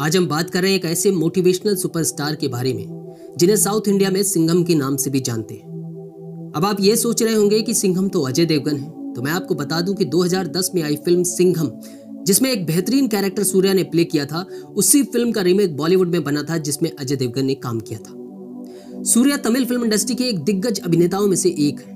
आज हम बात कर रहे हैं एक ऐसे मोटिवेशनल सुपरस्टार के बारे में, जिन्हें साउथ इंडिया में सिंघम के नाम से भी जानते हैं। अब आप ये सोच रहे होंगे कि सिंघम तो अजय देवगन है तो मैं आपको बता दूँ कि 2010 में आई फ़िल्म सिंघम, जिसमें एक बेहतरीन कैरेक्टर सूर्या ने प्ले किया था, उसी फ़िल्म का रीमेक बॉलीवुड में बना था, जिसमें अजय देवगन ने काम किया था। सूर्या तमिल फ़िल्म इंडस्ट्री के एक दिग्गज अभिनेताओं में से एक है।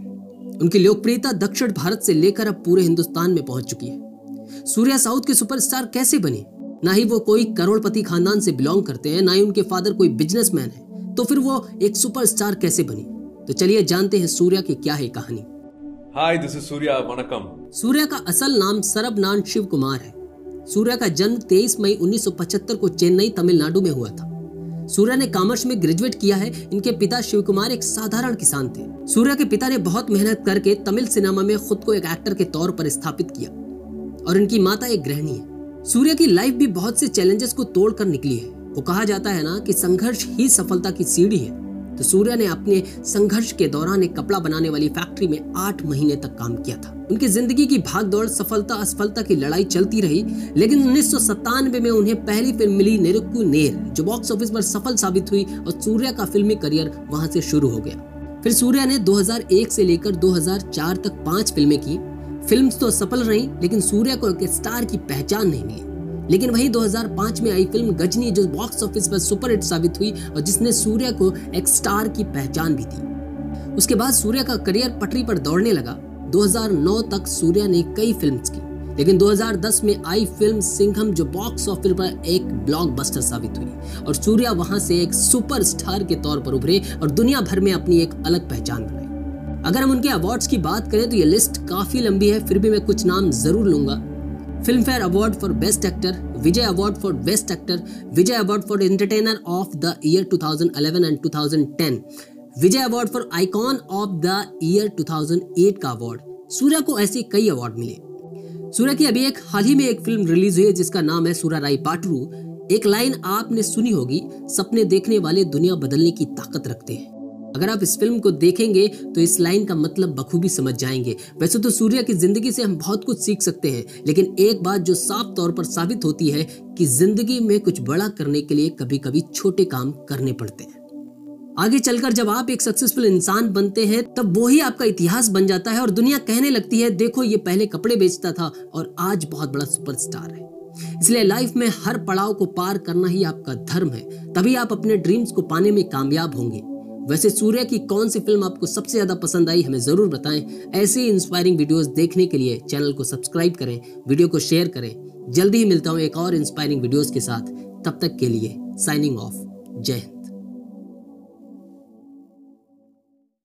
उनकी लोकप्रियता दक्षिण भारत से लेकर अब पूरे हिंदुस्तान में पहुँच चुकी है। सूर्या साउथ के सुपरस्टार कैसे बने? ना ही वो कोई करोड़पति खानदान से बिलोंग करते हैं ना ही उनके फादर कोई बिजनेसमैन है। तो फिर वो एक सुपरस्टार कैसे बनी? तो चलिए जानते हैं सूर्या की क्या है कहानी। हाय दिस इज़ सूर्या वनकम। सूर्या का असल नाम सरबनान शिव कुमार है। सूर्या का जन्म 23 मई 1975 को चेन्नई तमिलनाडु में हुआ था। सूर्या ने कॉमर्स में ग्रेजुएट किया है। इनके पिता शिव कुमार एक साधारण किसान थे। सूर्या के पिता ने बहुत मेहनत करके तमिल सिनेमा में खुद को एक एक्टर के तौर पर स्थापित किया। और इनकी माता एक गृहिणी है। सूर्या की लाइफ भी बहुत से चैलेंजेस को तोड़कर निकली है। वो कहा जाता है ना कि संघर्ष ही सफलता की सीढ़ी है। तो सूर्या ने अपने संघर्ष के दौरान एक कपड़ा बनाने वाली फैक्ट्री में आठ महीने तक काम किया था। उनकी ज़िंदगी की भाग दौड़ सफलता, असफलता की लड़ाई चलती रही, लेकिन उन्नीस सौ सत्तानवे में उन्हें पहली फ़िल्म मिली नेरुक्कू नेर, जो बॉक्स ऑफ़िस पर सफल साबित हुई और सूर्या का फिल्मी करियर वहाँ से शुरू हो गया। फिर सूर्या ने 2001 से लेकर 2004 तक पाँच फ़िल्में की फिल्म्स तो सफल रही, लेकिन सूर्या को एक स्टार की पहचान नहीं मिली। लेकिन वही 2005 में आई फ़िल्म गजनी, जो बॉक्स ऑफ़िस पर सुपरहिट साबित हुई और जिसने सूर्या को एक स्टार की पहचान भी दी। उसके बाद सूर्या का करियर पटरी पर दौड़ने लगा। 2009 तक सूर्या ने कई फिल्म्स की, लेकिन 2010 में आई फ़िल्म सिंघम, जो बॉक्स ऑफ़िस पर एक ब्लॉकबस्टर साबित हुई और सूर्या वहाँ से एक सुपरस्टार के तौर पर उभरे और दुनिया भर में अपनी एक अलग पहचान बनाई। अगर हम उनके अवार्ड्स की बात करें तो ये लिस्ट काफ़ी लंबी है, फिर भी मैं कुछ नाम ज़रूर लूँगा। Filmfare award for best actor Vijay award for best actor Vijay award for entertainer of the year 2011 and 2010 Vijay award for icon of the year 2008 का अवार्ड सूर्या को ऐसे कई अवार्ड मिले। सूर्या की अभी एक हाल ही में एक फ़िल्म रिलीज़ हुई है, जिसका नाम है सूर्या राई पाटरू एक लाइन आपने सुनी होगी, सपने देखने वाले दुनिया बदलने की ताकत रखते हैं। अगर आप इस फ़िल्म को देखेंगे तो इस लाइन का मतलब बखूबी समझ जाएँगे। वैसे तो सूर्या की ज़िंदगी से हम बहुत कुछ सीख सकते हैं, लेकिन एक बात जो साफ़ तौर पर साबित होती है कि ज़िंदगी में कुछ बड़ा करने के लिए कभी कभी छोटे काम करने पड़ते हैं। आगे चलकर जब आप एक सक्सेसफुल इंसान बनते हैं, तब वो ही आपका इतिहास बन जाता है और दुनिया कहने लगती है, देखो, ये पहले कपड़े बेचता था और आज बहुत बड़ा सुपरस्टार है। इसलिए लाइफ में हर पड़ाव को पार करना ही आपका धर्म है। तभी आप अपने ड्रीम्स को पाने में कामयाब होंगे। वैसे सूर्या की कौन सी फ़िल्म आपको सबसे ज़्यादा पसंद आई, हमें ज़रूर बताएँ। ऐसी इंस्पायरिंग वीडियोस देखने के लिए चैनल को सब्सक्राइब करें वीडियो को शेयर करें। जल्दी ही मिलता हूँ एक और इंस्पायरिंग वीडियोस के साथ। तब तक के लिए साइनिंग ऑफ़ जय हिंद।